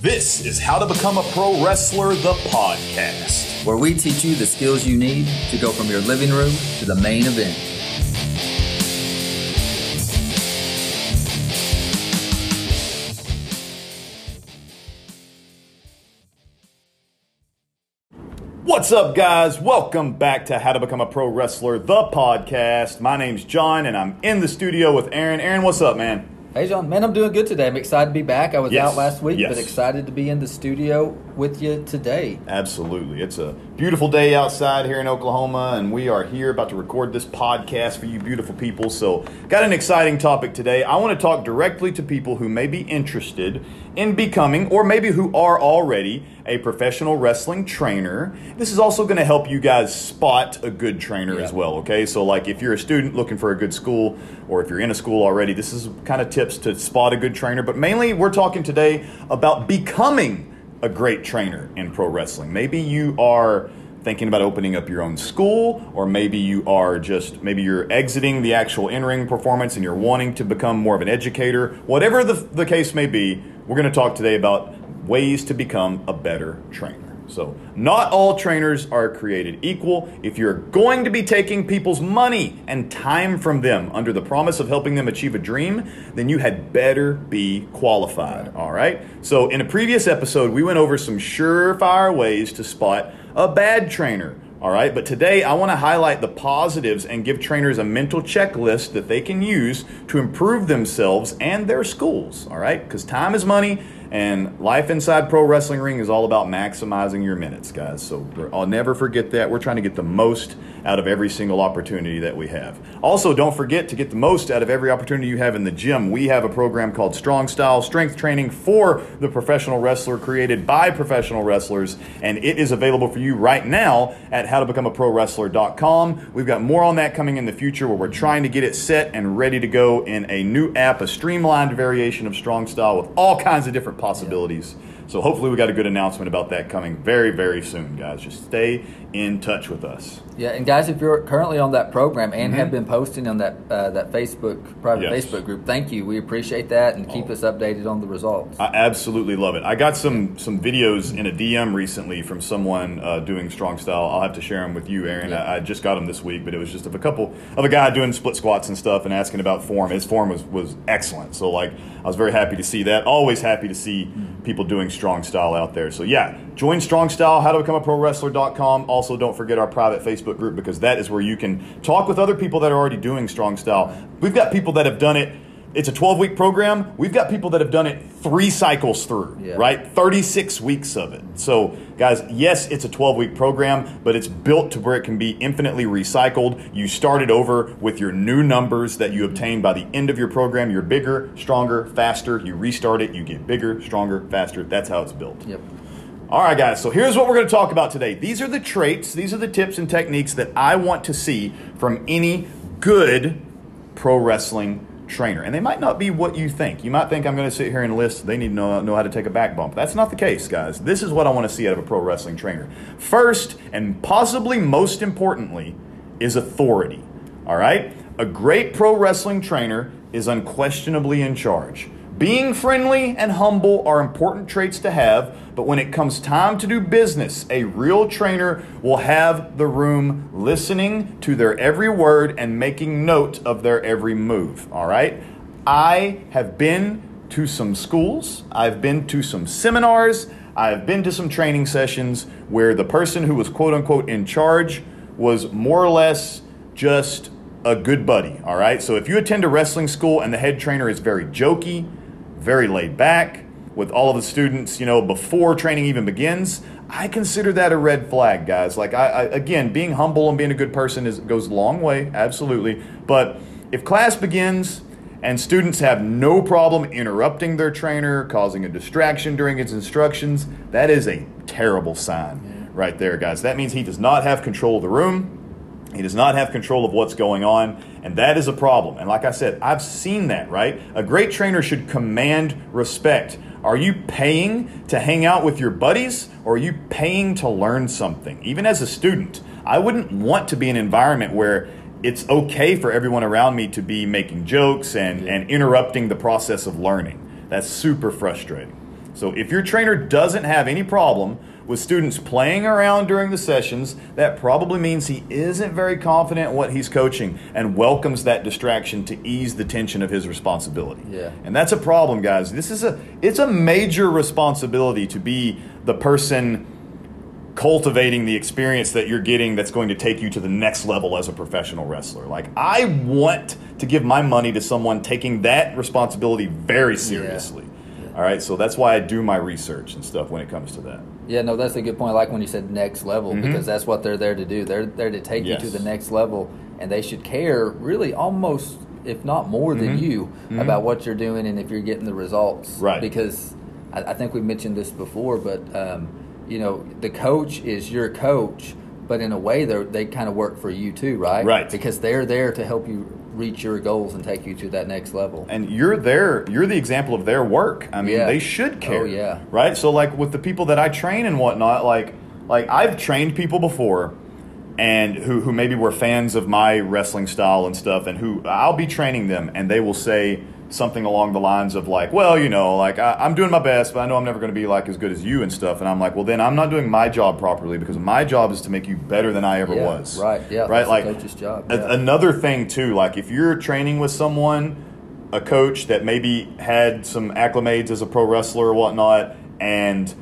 This is How to Become a Pro Wrestler, the podcast. where we teach you the skills you need to go from your living room to the main event. What's up, guys? Welcome back to How to Become a Pro Wrestler, the podcast. My name's John, and I'm in the studio with Aaron. Aaron, what's up, man? Hey, John, man, I'm doing good today. I'm excited to be back. I was Yes, out last week, yes. but excited to be in the studio with you today. Absolutely. It's a beautiful day outside here in Oklahoma, and we are here about to record this podcast for you beautiful people. So, got an exciting topic today. I want to talk directly to people who may be interested in becoming, or maybe who are already, a professional wrestling trainer. This is also going to help you guys spot a good trainer Yeah. as well, okay? So, like if you're a student looking for a good school, or if you're in a school already, this is kind of tips to spot a good trainer. But mainly, we're talking today about becoming a great trainer in pro wrestling. Maybe you are thinking about opening up your own school, or maybe you are just, maybe you're exiting the actual in ring performance and you're wanting to become more of an educator. Whatever the, the case may be, we're going to talk today about ways to become a better trainer. So, not all trainers are created equal. If you're going to be taking people's money and time from them under the promise of helping them achieve a dream, then you had better be qualified. All right? So, in a previous episode, we went over some surefire ways to spot a bad trainer. All right, but today I want to highlight the positives and give trainers a mental checklist that they can use to improve themselves and their schools. All right, because time is money and life inside pro wrestling ring is all about maximizing your minutes, guys. So I'll never forget that. We're trying to get the most out of every single opportunity that we have. Also, don't forget to get the most out of every opportunity you have in the gym. We have a program called Strong Style Strength Training for the professional wrestler, created by professional wrestlers, and it is available for you right now at howtobecomeaprowrestler.com. We've got more on that coming in the future where we're trying to get it set and ready to go in a new app, a streamlined variation of Strong Style with all kinds of different possibilities. So hopefully we got a good announcement about that coming very, very soon, guys. Just stay in touch with us. Yeah, and guys, if you're currently on that program and have been posting on that uh, that Facebook private Mm-hmm. Yes. Facebook group, thank you. We appreciate that, and keep Oh. us updated on the results. I absolutely love it. I got some some videos in a DM recently from someone uh, doing strong style. I'll have to share them with you, Aaron. Yeah. I, I just got them this week, but it was just of a couple of a guy doing split squats and stuff and asking about form. His form was was excellent. So like I was very happy to see that. Always happy to see people doing strong style out there. So yeah, join strong style. How to become a pro wrestler.com. Also, don't forget our private Facebook group because that is where you can talk with other people that are already doing strong style. We've got people that have done it. It's a 12 week program. We've got people that have done it three cycles through, Yeah. right? 36 weeks of it. So, guys, yes, it's a 12 week program, but it's built to where it can be infinitely recycled. You start it over with your new numbers that you obtain by the end of your program. You're bigger, stronger, faster. You restart it, you get bigger, stronger, faster. That's how it's built. Yep. All right, guys, so here's what we're going to talk about today. These are the traits, these are the tips and techniques that I want to see from any good pro wrestling trainer. And they might not be what you think. You might think I'm going to sit here and list they need to know, know how to take a back bump. That's not the case, guys. This is what I want to see out of a pro wrestling trainer. First, and possibly most importantly, is authority. All right? A great pro wrestling trainer is unquestionably in charge. Being friendly and humble are important traits to have, but when it comes time to do business, a real trainer will have the room listening to their every word and making note of their every move. All right? I have been to some schools, I've been to some seminars, I've been to some training sessions where the person who was quote unquote in charge was more or less just a good buddy. All right? So if you attend a wrestling school and the head trainer is very jokey, very laid back with all of the students, you know, before training even begins, I consider that a red flag, guys. Like, I, I again, being humble and being a good person is goes a long way, absolutely. But if class begins and students have no problem interrupting their trainer, causing a distraction during its instructions, that is a terrible sign right there, guys. That means he does not have control of the room. He does not have control of what's going on, and that is a problem. And like I said, I've seen that, right? A great trainer should command respect. Are you paying to hang out with your buddies, or are you paying to learn something? Even as a student, I wouldn't want to be in an environment where it's okay for everyone around me to be making jokes and, and interrupting the process of learning. That's super frustrating. So if your trainer doesn't have any problem with students playing around during the sessions, that probably means he isn't very confident in what he's coaching and welcomes that distraction to ease the tension of his responsibility. Yeah. And that's a problem, guys. This is a it's a major responsibility to be the person cultivating the experience that you're getting that's going to take you to the next level as a professional wrestler. Like I want to give my money to someone taking that responsibility very seriously. All right, so that's why I do my research and stuff when it comes to that. Yeah, no, that's a good point. Like when you said next level, because that's what they're there to do. They're there to take Mm-hmm. Yes. you to the next level, and they should care really almost, if not more than you, about what you're doing and if you're getting the results. Mm-hmm. Right. Because I, I think we mentioned this before, but um, you know, the coach is your coach, but in a way, they they kind of work for you too, right? Right. Because they're there to help you reach your goals and take you to that next level. and you're there you're the example of their work i mean Yeah. they should oh, care Oh, yeah. right so like with the people that i train and whatnot like like i've trained people before and who, who maybe were fans of my wrestling style and stuff and who i'll be training them and they will say something along the lines of like well you know like I, i'm doing my best but i know i'm never going to be like as good as you and stuff. And i'm like well then i'm not doing my job properly because my job is to make you better than i ever Yeah, was. right, yeah, right? like coach's job, a- another thing too like if you're training with someone a coach that maybe had some acclimates as a pro wrestler or whatnot and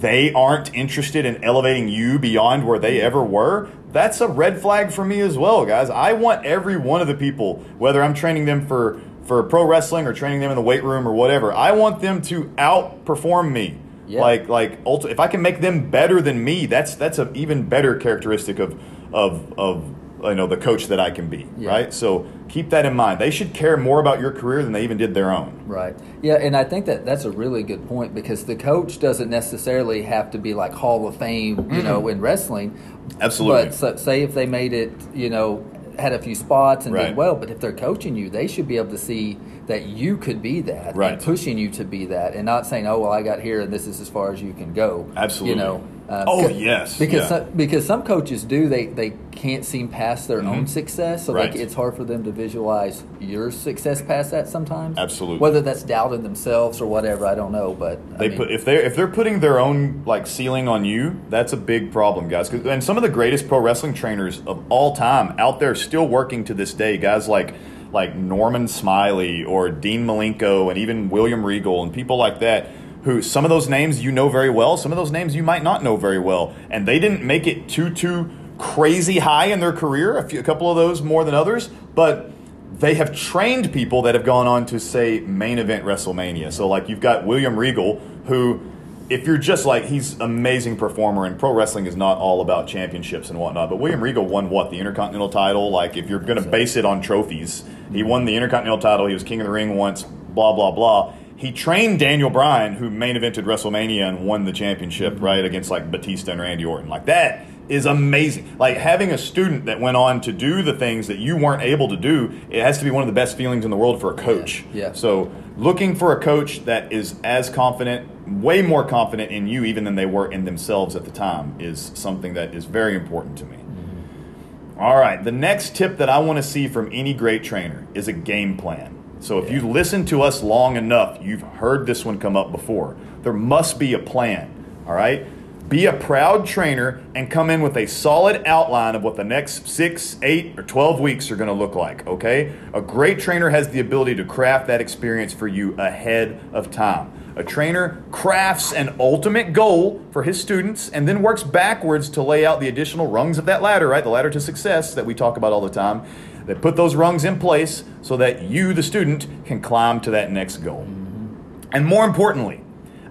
they aren't interested in elevating you beyond where they ever were that's a red flag for me as well guys. I want every one of the people whether i'm training them for for pro wrestling or training them in the weight room or whatever i want them to outperform me Yeah. like like ulti- if I can make them better than me, that's that's an even better characteristic of of of you know the coach that I can be, Yeah. right? So keep that in mind. They should care more about your career than they even did their own. Right. Yeah, and I think that that's a really good point because the coach doesn't necessarily have to be like Hall of Fame, you know, in wrestling. Mm-hmm. Absolutely. But so, say if they made it, you know, had a few spots and Right. did well, but if they're coaching you, they should be able to see that you could be that Right. and pushing you to be that and not saying, "Oh, well, I got here and this is as far as you can go." Absolutely. You know. Uh, Oh, yes, Because yeah. some, because some coaches do they they can't seem past their own success, so Mm-hmm. Right. like it's hard for them to visualize your success past that sometimes. Absolutely. Whether that's doubting themselves or whatever, I don't know. But I They mean, put if they if they're putting their own like ceiling on you, that's a big problem, guys. 'Cause- And some of the greatest pro wrestling trainers of all time out there still working to this day, guys like like Norman Smiley or Dean Malenko and even William Regal and people like that. Who some of those names you know very well, some of those names you might not know very well, and they didn't make it too too crazy high in their career. A, few, a couple of those more than others, but they have trained people that have gone on to say main event WrestleMania. So like you've got William Regal, who if you're just like he's amazing performer and pro wrestling is not all about championships and whatnot, but William Regal won what the Intercontinental title. Like if you're going to base it on trophies, he won the Intercontinental title. He was King of the Ring once. Blah blah blah. He trained Daniel Bryan, who main evented WrestleMania and won the championship, mm-hmm. right against like Batista and Randy Orton. Like that is amazing. Like having a student that went on to do the things that you weren't able to do, it has to be one of the best feelings in the world for a coach. Yeah, yeah. So looking for a coach that is as confident, way more confident in you even than they were in themselves at the time is something that is very important to me. Mm-hmm. All right, the next tip that I want to see from any great trainer is a game plan. So if you listen to us long enough, you've heard this one come up before. There must be a plan. All right? Be a proud trainer and come in with a solid outline of what the next six, eight, or 12 weeks are going to look like. Okay? A great trainer has the ability to craft that experience for you ahead of time. A trainer crafts an ultimate goal for his students and then works backwards to lay out the additional rungs of that ladder, right? The ladder to success that we talk about all the time. They put those rungs in place so that you, the student, can climb to that next goal. Mm-hmm. And more importantly,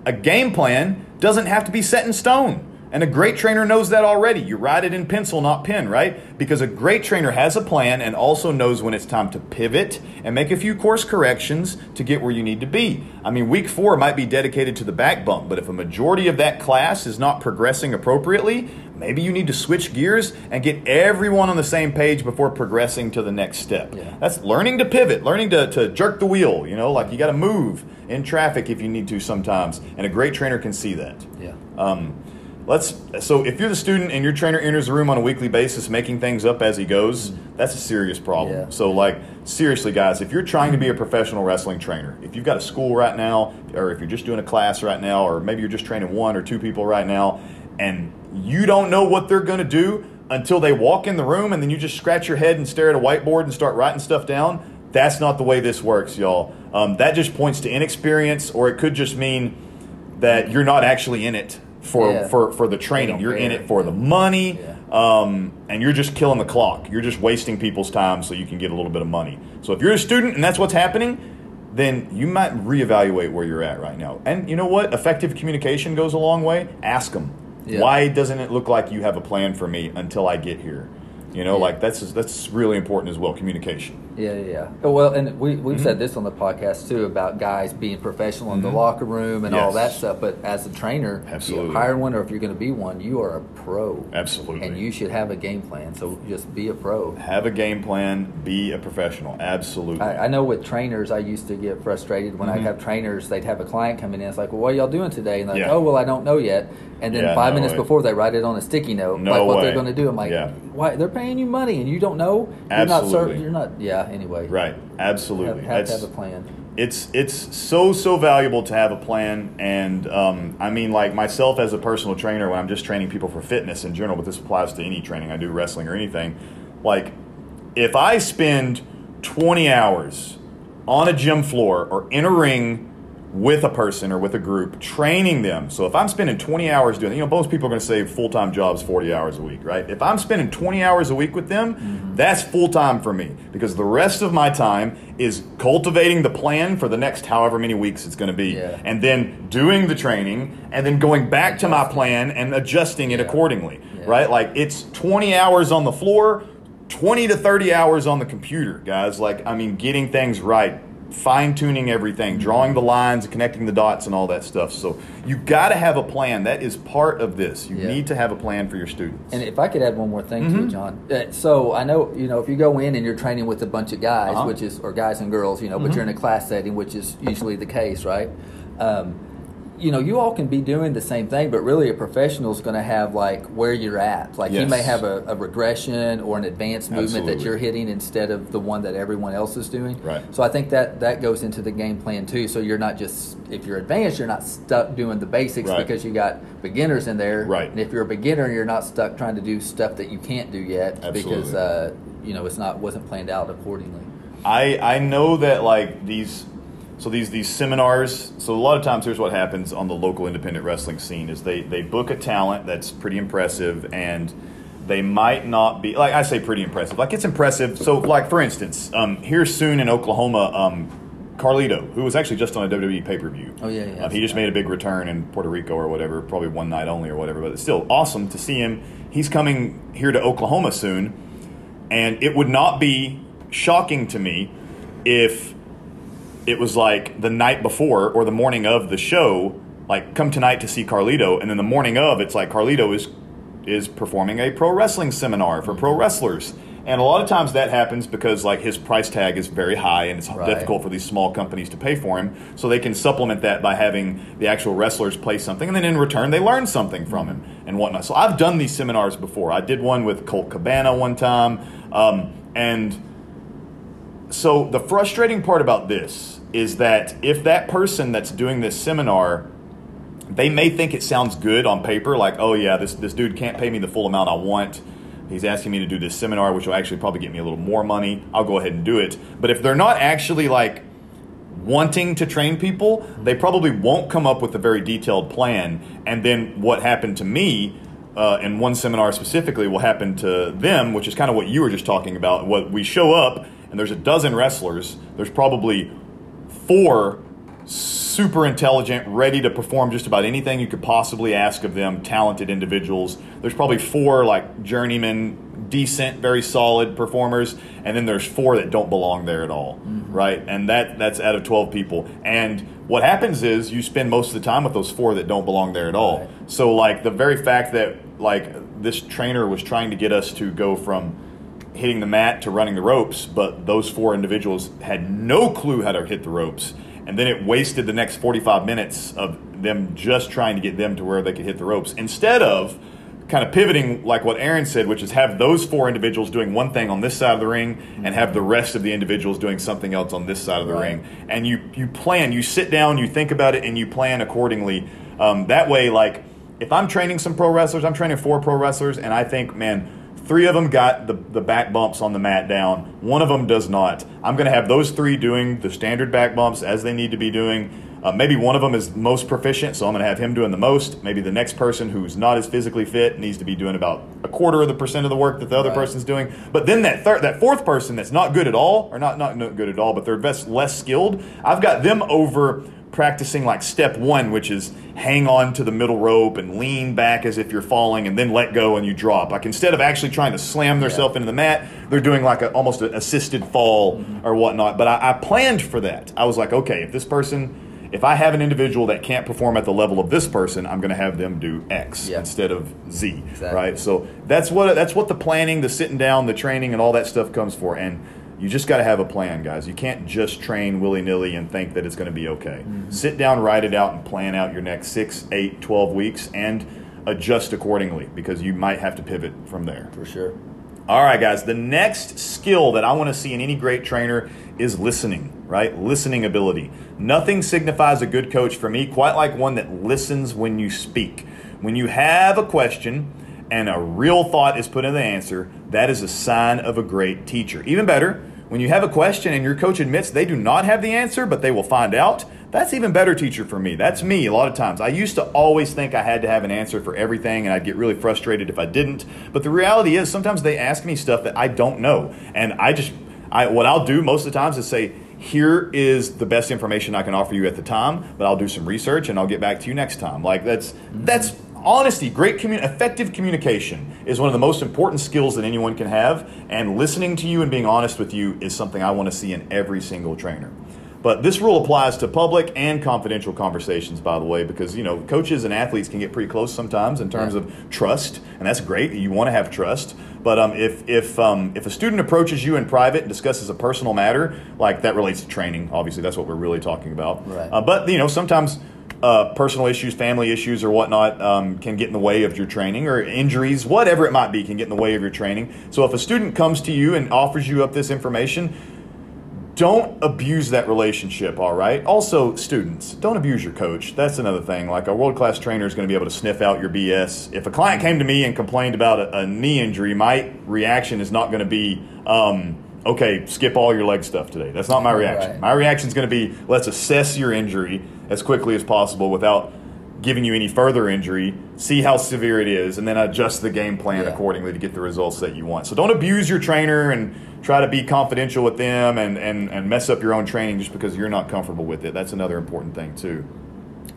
a game plan doesn't have to be set in stone. And a great trainer knows that already. You write it in pencil, not pen, right? Because a great trainer has a plan and also knows when it's time to pivot and make a few course corrections to get where you need to be. I mean, week four might be dedicated to the back bump, but if a majority of that class is not progressing appropriately, maybe you need to switch gears and get everyone on the same page before progressing to the next step. Yeah. That's learning to pivot, learning to, to jerk the wheel, you know, like you got to move in traffic if you need to sometimes. And a great trainer can see that. yeah. Um, let's so if you're the student and your trainer enters the room on a weekly basis making things up as he goes, that's a serious problem. Yeah. So like seriously, guys, if you're trying to be a professional wrestling trainer, if you've got a school right now, or if you're just doing a class right now, or maybe you're just training one or two people right now, and you don't know what they're going to do until they walk in the room, and then you just scratch your head and stare at a whiteboard and start writing stuff down, that's not the way this works, y'all. Um, that just points to inexperience, or it could just mean that you're not actually in it for Yeah. for, for the training. You're in it for the money, Yeah. um, and you're just killing the clock. You're just wasting people's time so you can get a little bit of money. So if you're a student and that's what's happening, then you might reevaluate where you're at right now. And you know what? Effective communication goes a long way. Ask them. Yeah. Why doesn't it look like you have a plan for me until I get here? You know, like that's that's really important as well. Communication. Yeah, yeah. Oh, Well, and we we've Mm-hmm. said this on the podcast too about guys being professional in the locker room and all that stuff. But as a trainer, Absolutely. you hire one, or if you're going to be one, you are a pro. Absolutely. And you should have a game plan. So just be a pro. Have a game plan. Be a professional. Absolutely. I, I know with trainers, I used to get frustrated when I'd have trainers. They'd have a client come in, and it's like, "Well, what are y'all doing today?" And they're like, Mm-hmm. Yeah. "Oh, well, I don't know yet." And then Yeah, five no minutes way. before, they write it on a sticky note, No like what way. they're going to do. I'm like, Yeah. "Why? They're paying you money, and you don't know? You're not Absolutely. certain. You're not. Yeah. Anyway, right. Absolutely. Have, have to have a plan. it's it's so so valuable to have a plan and um, i mean like myself as a personal trainer when i'm just training people for fitness in general but this applies to any training i do wrestling or anything like if i spend 20 hours on a gym floor or in a ring with a person or with a group training them. So if i'm spending 20 hours doing you know most people are going to say full-time jobs 40 hours a week right? If i'm spending 20 hours a week with them mm-hmm. that's full-time for me because the rest of my time is cultivating the plan for the next however many weeks it's going to be Yeah. and then doing the training and then going back to my plan and adjusting it Yeah. accordingly Yeah. right? Like it's 20 hours on the floor 20 to 30 hours on the computer guys. Like i mean getting things right fine-tuning everything drawing the lines connecting the dots and all that stuff so you got to have a plan that is part of this you Yeah. need to have a plan for your students And if I could add one more thing Mm-hmm. to it, John. Uh, so I know, you know, if you go in and you're training with a bunch of guys, Uh-huh. Mm-hmm. which is, or guys and girls, you know, but you're in a class setting, which is usually the case, right? Um, you know, you all can be doing the same thing, but really a professional is going to have like where you're at. Like he may have a, a regression or an advanced movement that you're hitting instead of the one that everyone else is doing. Right. So I think that that goes into the game plan too. So you're not just if you're advanced, you're not stuck doing the basics Right. because you got beginners in there. Right. And if you're a beginner, you're not stuck trying to do stuff that you can't do yet because Absolutely. uh, you know it's not wasn't planned out accordingly. I I know that like these so these these seminars so a lot of times here's what happens on the local independent wrestling scene is they they book a talent that's pretty impressive and they might not be like I say pretty impressive like it's impressive. So like for instance um, here soon in Oklahoma um, Carlito who was actually just on a WWE pay per view Oh, yeah, yeah, uh, he just made a big return in Puerto Rico or whatever probably one night only or whatever but it's still awesome to see him. He's coming here to Oklahoma soon and it would not be shocking to me if it was like the night before or the morning of the show, like come tonight to see Carlito, and then the morning of it's like Carlito is is performing a pro wrestling seminar for pro wrestlers. And a lot of times that happens because like his price tag is very high and it's Right. difficult for these small companies to pay for him. So they can supplement that by having the actual wrestlers play something and then in return they learn something from him and whatnot. So I've done these seminars before. I did one with Colt Cabana one time. Um, and so the frustrating part about this is that if that person that's doing this seminar they may think it sounds good on paper like oh yeah this, this dude can't pay me the full amount i want. He's asking me to do this seminar which will actually probably get me a little more money. I'll go ahead and do it. But if they're not actually like wanting to train people they probably won't come up with a very detailed plan. And then what happened to me uh, in one seminar specifically will happen to them which is kind of what you were just talking about. What we show up and there's a dozen wrestlers. There's probably four super intelligent, ready to perform just about anything you could possibly ask of them, talented individuals. There's probably four like journeyman, decent, very solid performers, and then there's four that don't belong there at all, mm-hmm. right? And that that's out of 12 people. And what happens is you spend most of the time with those four that don't belong there at all. Right. So like the very fact that like this trainer was trying to get us to go from hitting the mat to running the ropes, but those four individuals had no clue how to hit the ropes. And then it wasted the next 45 minutes of them just trying to get them to where they could hit the ropes instead of kind of pivoting like what Aaron said, which is have those four individuals doing one thing on this side of the ring and have the rest of the individuals doing something else on this side of the Right. ring. And you you plan, you sit down, you think about it, and you plan accordingly. Um, that way, like if I'm training some pro wrestlers, I'm training four pro wrestlers, and I think, man. Three of them got the, the back bumps on the mat down. One of them does not. I'm going to have those three doing the standard back bumps as they need to be doing. Uh, maybe one of them is most proficient, so I'm going to have him doing the most. Maybe the next person who's not as physically fit needs to be doing about a quarter of the percent of the work that the other Right. person's doing. But then that third, that fourth person that's not good at all, or not not good at all, but they're best less skilled. I've got them over practicing like step one, which is hang on to the middle rope and lean back as if you're falling, and then let go and you drop. Like instead of actually trying to slam themselves into the mat, they're doing like a, almost an assisted fall or whatnot. But I, I planned for that. I was like, okay, if this person if I have an individual that can't perform at the level of this person, I'm going to have them do X Yeah. instead of Z, Exactly. right? So that's what that's what the planning, the sitting down, the training, and all that stuff comes for. And you just got to have a plan, guys. You can't just train willy nilly and think that it's going to be okay. Mm-hmm. Sit down, write it out, and plan out your next six, eight, 12 weeks, and adjust accordingly because you might have to pivot from there. for sure. All right, guys. The next skill that I want to see in any great trainer is listening, right? Listening ability. Nothing signifies a good coach for me quite like one that listens when you speak. When you have a question and a real thought is put in the answer, that is a sign of a great teacher. Even better, when you have a question and your coach admits they do not have the answer, but they will find out, that's even better teacher for me. That's me a lot of times. I used to always think I had to have an answer for everything and I'd get really frustrated if I didn't. But the reality is sometimes they ask me stuff that I don't know. And I just I what I'll do most of the times is say, here is the best information I can offer you at the time, but I'll do some research and I'll get back to you next time. Like that's that's honesty, great commun- effective communication is one of the most important skills that anyone can have, and listening to you and being honest with you is something I want to see in every single trainer. But this rule applies to public and confidential conversations, by the way, because you know coaches and athletes can get pretty close sometimes in terms of trust, and that's great. You want to have trust, but um, if if um, if a student approaches you in private and discusses a personal matter, like that relates to training, obviously that's what we're really talking about. Right. Uh, but you know sometimes. Uh, personal issues, family issues, or whatnot um, can get in the way of your training, or injuries, whatever it might be, can get in the way of your training. So, if a student comes to you and offers you up this information, don't abuse that relationship, all right? Also, students, don't abuse your coach. That's another thing. Like, a world class trainer is going to be able to sniff out your BS. If a client came to me and complained about a, a knee injury, my reaction is not going to be, um, okay, skip all your leg stuff today. That's not my reaction. Right. My reaction is going to be, let's assess your injury as quickly as possible without giving you any further injury, see how severe it is, and then adjust the game plan Yeah. accordingly to get the results that you want. So don't abuse your trainer and try to be confidential with them and, and, and mess up your own training just because you're not comfortable with it. That's another important thing, too.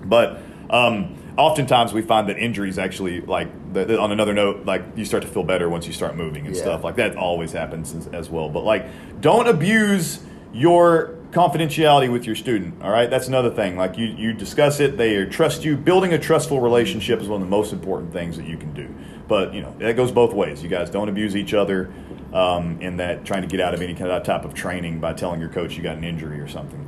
But um, oftentimes we find that injuries actually, like, the, the- on another note, like you start to feel better once you start moving and Yeah. stuff. Like that always happens as, as well. But like, don't abuse your confidentiality with your student. All right, that's another thing. Like you, you discuss it. They trust you. Building a trustful relationship is one of the most important things that you can do. But you know that goes both ways. You guys don't abuse each other um, in that trying to get out of any kind of type of training by telling your coach you got an injury or something.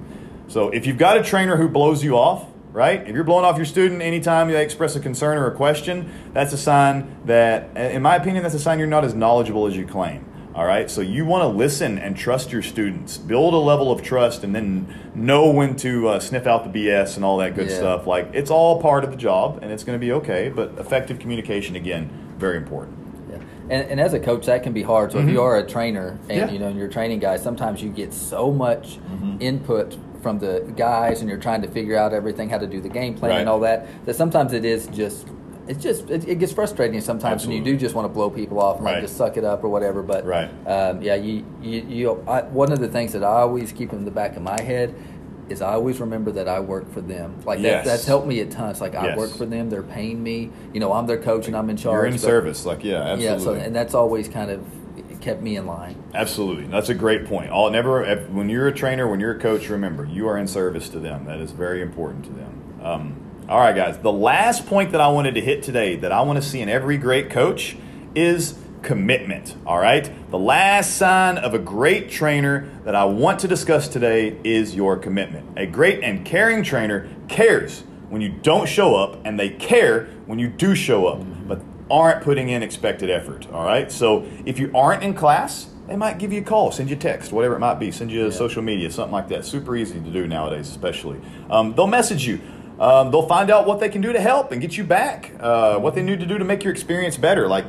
So if you've got a trainer who blows you off, right? If you're blowing off your student anytime they express a concern or a question, that's a sign that, in my opinion, that's a sign you're not as knowledgeable as you claim. All right, so you want to listen and trust your students, build a level of trust, and then know when to uh, sniff out the BS and all that good Yeah. stuff. Like it's all part of the job, and it's going to be okay. But effective communication, again, very important. Yeah. And, and as a coach, that can be hard. So if you are a trainer and Mm-hmm. Yeah. you know and you're training guys, sometimes you get so much input from the guys, and you're trying to figure out everything, how to do the game plan Right. and all that. That sometimes it is just. It's just it, it gets frustrating sometimes, and you do just want to blow people off and like just suck it up or whatever. But Right. um, yeah, you you, you I, one of the things that I always keep in the back of my head is I always remember that I work for them. Like Yes. that's helped me a ton. It's like I Yes. work for them; they're paying me. You know, I'm their coach and I'm in charge. You're in but- service, like yeah, absolutely. yeah, so and that's always kind of kept me in line. Absolutely, that's a great point. All never when you're a trainer, when you're a coach, remember you are in service to them. That is very important to them. Um, all right, guys. The last point that I wanted to hit today, that I want to see in every great coach, is commitment. All right. The last sign of a great trainer that I want to discuss today is your commitment. A great and caring trainer cares when you don't show up, and they care when you do show up. But aren't putting in expected effort. All right. So if you aren't in class, they might give you a call, send you a text, whatever it might be, send you a social media, something like that. Super easy to do nowadays, especially. Um, they'll message you. Um, they'll find out what they can do to help and get you back, uh, what they need to do to make your experience better. Like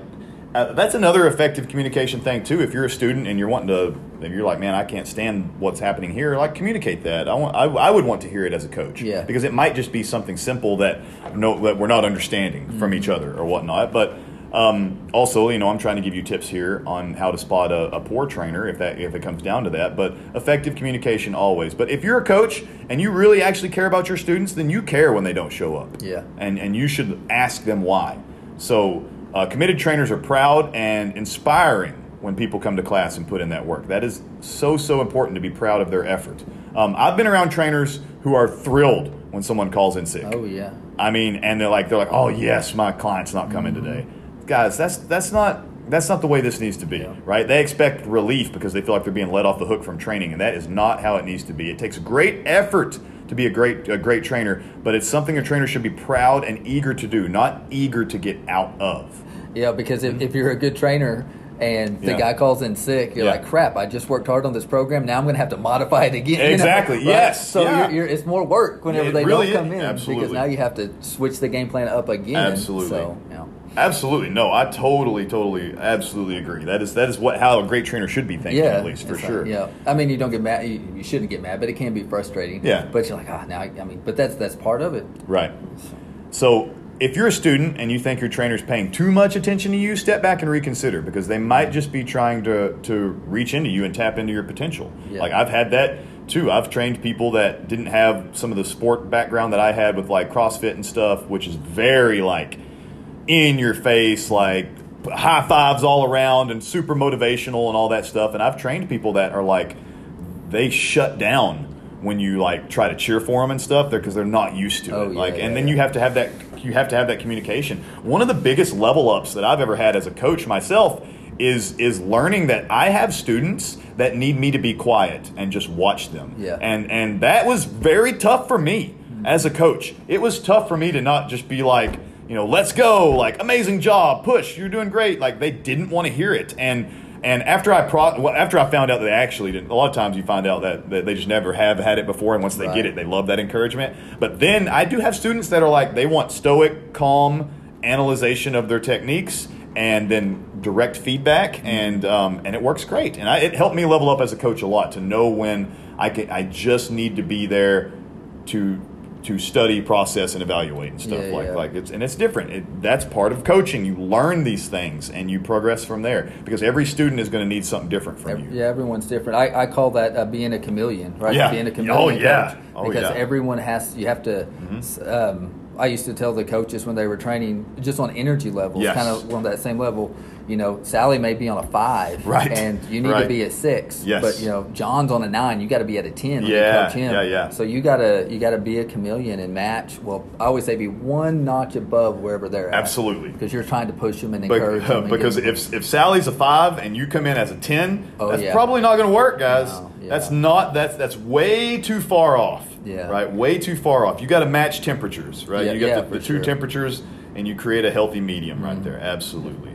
uh, that's another effective communication thing too. If you're a student and you're wanting to, if you're like, man, I can't stand what's happening here, like communicate that. I want, I, I would want to hear it as a coach, Yeah. because it might just be something simple that no, that we're not understanding from each other or whatnot. But um, also, you know, I'm trying to give you tips here on how to spot a, a poor trainer if that if it comes down to that. But effective communication always. But if you're a coach and you really actually care about your students, then you care when they don't show up. Yeah. And and you should ask them why. So uh, committed trainers are proud and inspiring when people come to class and put in that work. That is so so important to be proud of their effort. Um, I've been around trainers who are thrilled when someone calls in sick. Oh yeah. I mean, and they're like, they're like, oh yes, my client's not coming today, guys. That's that's not that's not the way this needs to be, Yeah. right? They expect relief because they feel like they're being let off the hook from training, and that is not how it needs to be. It takes great effort to be a great a great trainer, but it's something a trainer should be proud and eager to do, not eager to get out of. Yeah, because if, if you're a good trainer and the Yeah. guy calls in sick, you're Yeah. like, crap, I just worked hard on this program. Now I'm going to have to modify it again. you know, Exactly, right? yes, So yeah. you're, you're, it's more work whenever It they really don't come is, in absolutely. because now you have to switch the game plan up again. Absolutely. So, yeah. Absolutely, no, I totally, totally, absolutely agree. That is that is what how a great trainer should be thinking, Yeah, at least for it's like- sure. yeah, I mean, you don't get mad. You, you shouldn't get mad, but it can be frustrating. Yeah. but you're like, ah, now. I mean, but that's that's part of it. Right. So if you're a student and you think your trainer's paying too much attention to you, step back and reconsider because they might just be trying to, to reach into you and tap into your potential. Yeah. Like I've had that too. I've trained people that didn't have some of the sport background that I had with like CrossFit and stuff, which is very like in your face, like high fives all around and super motivational and all that stuff. And I've trained people that are like, they shut down when you like try to cheer for them and stuff because they're not used to Oh, it. yeah, like, yeah, and then yeah. you have to have that. You have to have that communication. One of the biggest level ups that I've ever had as a coach myself is is learning that I have students that need me to be quiet and just watch them. Yeah. And and that was very tough for me as a coach. It was tough for me to not just be like, you know, let's go, like amazing job, push, you're doing great. Like they didn't want to hear it. And and after I pro- well, after I found out that they actually didn't, a lot of times you find out that, that they just never have had it before, and once they Right. get it, they love that encouragement. But then I do have students that are like they want stoic, calm analyzation of their techniques, and then direct feedback, and um, and it works great. And I, it helped me level up as a coach a lot to know when I can. I just need to be there to to study, process, and evaluate and stuff Yeah, like yeah. like it's and it's different. It, that's part of coaching. You learn these things and you progress from there because every student is going to need something different from Ev- you. Yeah, everyone's different. I, I call that uh, being a chameleon, right? Yeah. Being a chameleon. Oh, yeah. Oh, because yeah. Mm-hmm. everyone has, you have to. s- Um, I used to tell the coaches when they were training, just on energy levels, Yes. kind of on that same level. You know, Sally may be on a five, Right. And you need Right. to be at six. Yes. But you know, John's on a nine. You got to be at a ten. Yeah, coach him. yeah, yeah. So you gotta you gotta be a chameleon and match. Well, I always say be one notch above wherever they're at. Absolutely. Because you're trying to push them and But- encourage them. and because if, if Sally's a five and you come in as a ten, Oh, that's yeah. probably not going to work, guys. No, yeah. That's not that's that's way too far off. Yeah. Right, way too far off. You got to match temperatures, right? Yeah, you got the, the two sure. temperatures, and you create a healthy medium right Mm-hmm. there. Absolutely.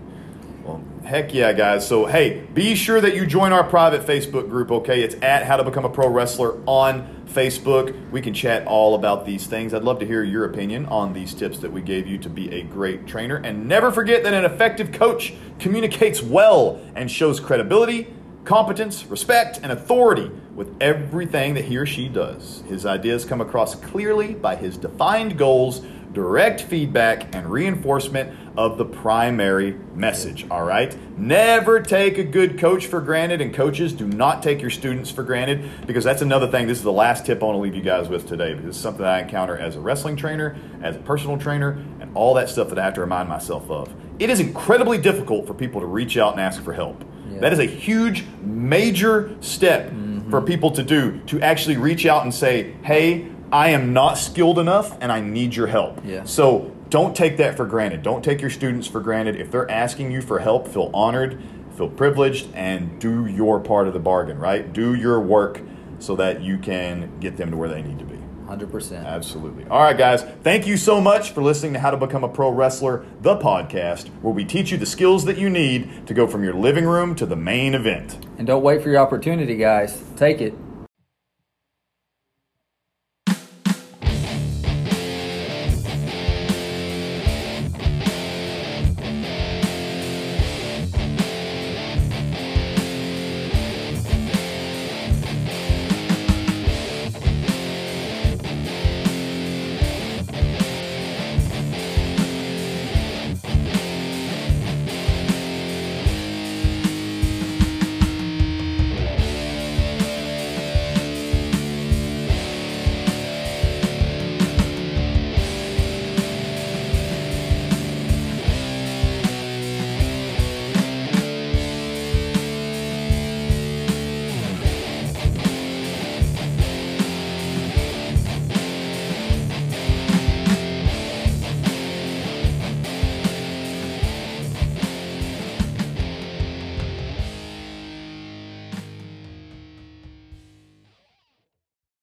Heck yeah, guys. So, hey, be sure that you join our private Facebook group, okay? It's at How to Become a Pro Wrestler on Facebook. We can chat all about these things. I'd love to hear your opinion on these tips that we gave you to be a great trainer. And never forget that an effective coach communicates well and shows credibility, competence, respect, and authority with everything that he or she does. His ideas come across clearly by his defined goals, direct feedback, and reinforcement of the primary message. All right? Never take a good coach for granted, and coaches do not take your students for granted because that's another thing. This is the last tip I want to leave you guys with today because it's something I encounter as a wrestling trainer, as a personal trainer, and all that stuff that I have to remind myself of. It is incredibly difficult for people to reach out and ask for help. Yeah. That is a huge, major step mm-hmm. for people to do to actually reach out and say, hey, I am not skilled enough and I need your help. Yeah. So don't take that for granted. Don't take your students for granted. If they're asking you for help, feel honored, feel privileged, and do your part of the bargain, right? Do your work so that you can get them to where they need to be. 100%. Absolutely. All right, guys. Thank you so much for listening to How to Become a Pro Wrestler, the podcast, where we teach you the skills that you need to go from your living room to the main event. And don't wait for your opportunity, guys. Take it.